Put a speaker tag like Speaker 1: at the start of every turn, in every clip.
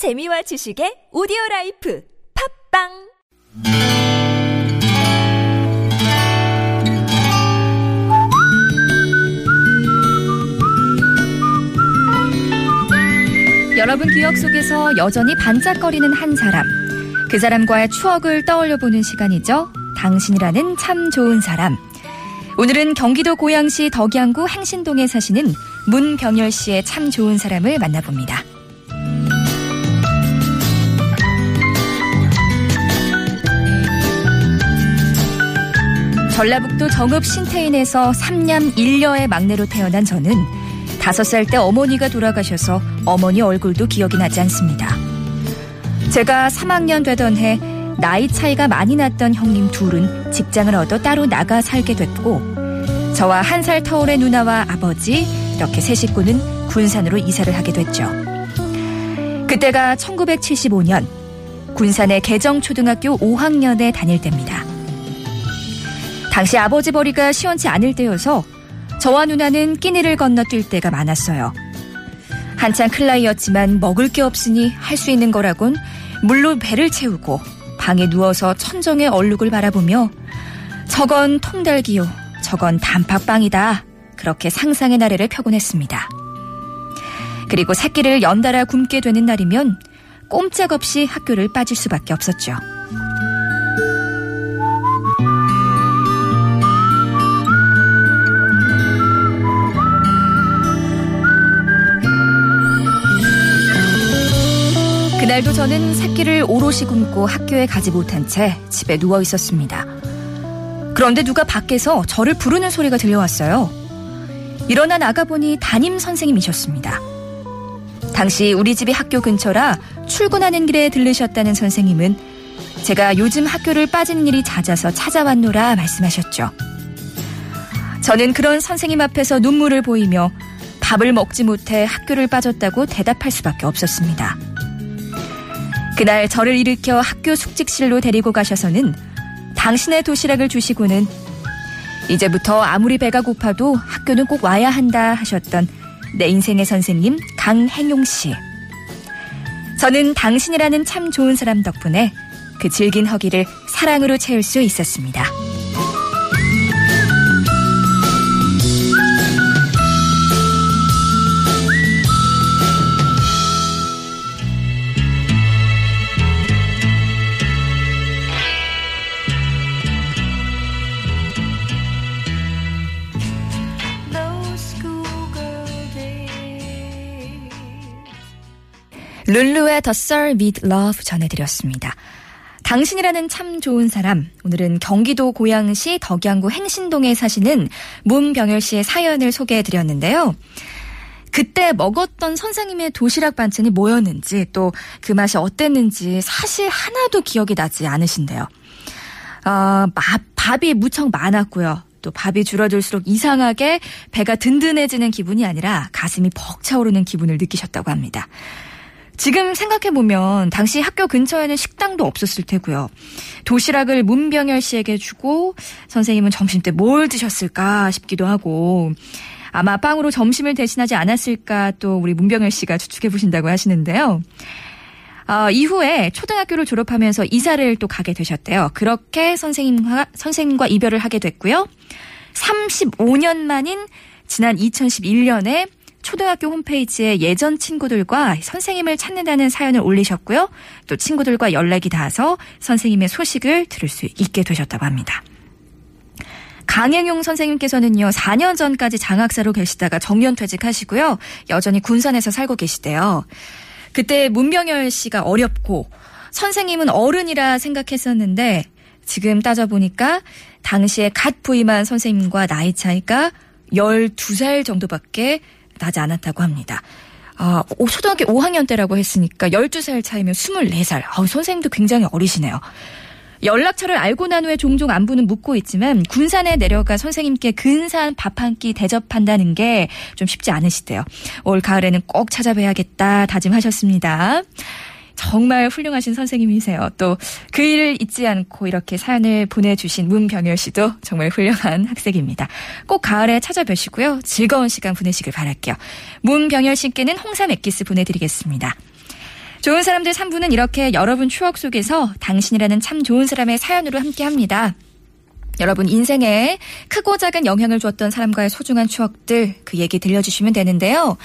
Speaker 1: 재미와 지식의 오디오 life 팟빵
Speaker 2: 여러분 기억 속에서 여전히 반짝거리는 한 사람. 그 사람과의 추억을 떠올려 보는 시간이죠. 당신이라는 참 좋은 사람. 오늘은 경기도 고양시 덕양구 행신동에 사시는 문병열 씨의 참 좋은 사람을 만나봅니다. 전라북도 정읍 신태인에서 3년 1녀의 막내로 태어난 저는 5살 때 어머니가 돌아가셔서 어머니 얼굴도 기억이 나지 않습니다. 제가 3학년 되던 해 나이 차이가 많이 났던 형님 둘은 직장을 얻어 따로 나가 살게 됐고 저와 한 살 터울의 누나와 아버지 이렇게 세 식구는 군산으로 이사를 하게 됐죠. 그때가 1975년 군산의 개정초등학교 5학년에 다닐 때입니다. 당시 아버지 머리가 시원치 않을 때여서 저와 누나는 끼니를 건너뛸 때가 많았어요. 한창 클라이였지만 먹을 게 없으니 할 수 있는 거라곤 물로 배를 채우고 방에 누워서 천정의 얼룩을 바라보며 저건 통달기요, 저건 단팥빵이다. 그렇게 상상의 나래를 펴곤 했습니다. 그리고 새끼를 연달아 굶게 되는 날이면 꼼짝없이 학교를 빠질 수밖에 없었죠. 날도 저는 새끼를 오롯이 굶고 학교에 가지 못한 채 집에 누워 있었습니다. 그런데 누가 밖에서 저를 부르는 소리가 들려왔어요. 일어나 나가보니 담임 선생님이셨습니다. 당시 우리 집이 학교 근처라 출근하는 길에 들르셨다는 선생님은 제가 요즘 학교를 빠진 일이 잦아서 찾아왔노라 말씀하셨죠. 저는 그런 선생님 앞에서 눈물을 보이며 밥을 먹지 못해 학교를 빠졌다고 대답할 수밖에 없었습니다. 그날 저를 일으켜 학교 숙직실로 데리고 가셔서는 당신의 도시락을 주시고는 이제부터 아무리 배가 고파도 학교는 꼭 와야 한다 하셨던 내 인생의 선생님 강행용 씨. 저는 당신이라는 참 좋은 사람 덕분에 그 질긴 허기를 사랑으로 채울 수 있었습니다. 룰루의 The Soul Meet Love 전해드렸습니다. 당신이라는 참 좋은 사람. 오늘은 경기도 고양시 덕양구 행신동에 사시는 문병열 씨의 사연을 소개해 드렸는데요. 그때 먹었던 선생님의 도시락 반찬이 뭐였는지 또 그 맛이 어땠는지 사실 하나도 기억이 나지 않으신데요. 어, 밥이 무척 많았고요. 또 밥이 줄어들수록 이상하게 배가 든든해지는 기분이 아니라 가슴이 벅차오르는 기분을 느끼셨다고 합니다. 지금 생각해보면 당시 학교 근처에는 식당도 없었을 테고요. 도시락을 문병열 씨에게 주고 선생님은 점심 때 뭘 드셨을까 싶기도 하고 아마 빵으로 점심을 대신하지 않았을까 또 우리 문병열 씨가 추측해 보신다고 하시는데요. 어, 이후에 초등학교를 졸업하면서 이사를 또 가게 되셨대요. 그렇게 선생님과 선생님과 이별을 하게 됐고요. 35년 만인 지난 2011년에 초등학교 홈페이지에 예전 친구들과 선생님을 찾는다는 사연을 올리셨고요. 또 친구들과 연락이 닿아서 선생님의 소식을 들을 수 있게 되셨다고 합니다. 강행용 선생님께서는요, 4년 전까지 장학사로 계시다가 정년 퇴직하시고요. 여전히 군산에서 살고 계시대요. 그때 문병열 씨가 어렵고 선생님은 어른이라 생각했었는데 지금 따져보니까 당시에 갓 부임한 선생님과 나이 차이가 12살 정도밖에 나지 않았다고 합니다. 아, 초등학교 5학년 때라고 했으니까 12살 차이면 24살. 아우, 선생님도 굉장히 어리시네요. 연락처를 알고 난 후에 종종 안부는 묻고 있지만 군산에 내려가 선생님께 근사한 밥 한 끼 대접한다는 게 좀 쉽지 않으시대요. 올 가을에는 꼭 찾아뵈야겠다 다짐하셨습니다. 정말 훌륭하신 선생님이세요. 또 그 일을 잊지 않고 이렇게 사연을 보내주신 문병열 씨도 정말 훌륭한 학생입니다. 꼭 가을에 찾아뵈시고요. 즐거운 시간 보내시길 바랄게요. 문병열 씨께는 홍삼 액기스 보내드리겠습니다. 좋은 사람들 3부는 이렇게 여러분 추억 속에서 당신이라는 참 좋은 사람의 사연으로 함께 합니다. 여러분 인생에 크고 작은 영향을 주었던 사람과의 소중한 추억들 그 얘기 들려주시면 되는데요.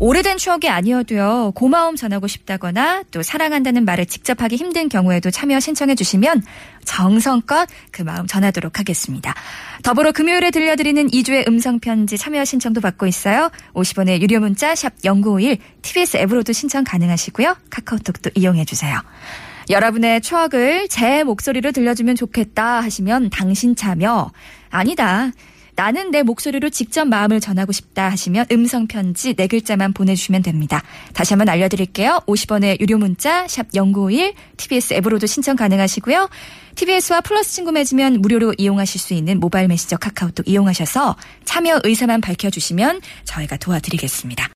Speaker 2: 오래된 추억이 아니어도요, 고마움 전하고 싶다거나 또 사랑한다는 말을 직접 하기 힘든 경우에도 참여 신청해 주시면 정성껏 그 마음 전하도록 하겠습니다. 더불어 금요일에 들려드리는 2주의 음성편지 참여 신청도 받고 있어요. 50원의 유료 문자 샵 0951, TBS 앱으로도 신청 가능하시고요. 카카오톡도 이용해 주세요. 여러분의 추억을 제 목소리로 들려주면 좋겠다 하시면 당신 참여. 아니다. 나는 내 목소리로 직접 마음을 전하고 싶다 하시면 음성 편지 네 글자만 보내주시면 됩니다. 다시 한번 알려드릴게요. 50원의 유료 문자 샵 0951, TBS 앱으로도 신청 가능하시고요. TBS와 플러스 친구 맺으면 무료로 이용하실 수 있는 모바일 메시저 카카오톡 이용하셔서 참여 의사만 밝혀주시면 저희가 도와드리겠습니다.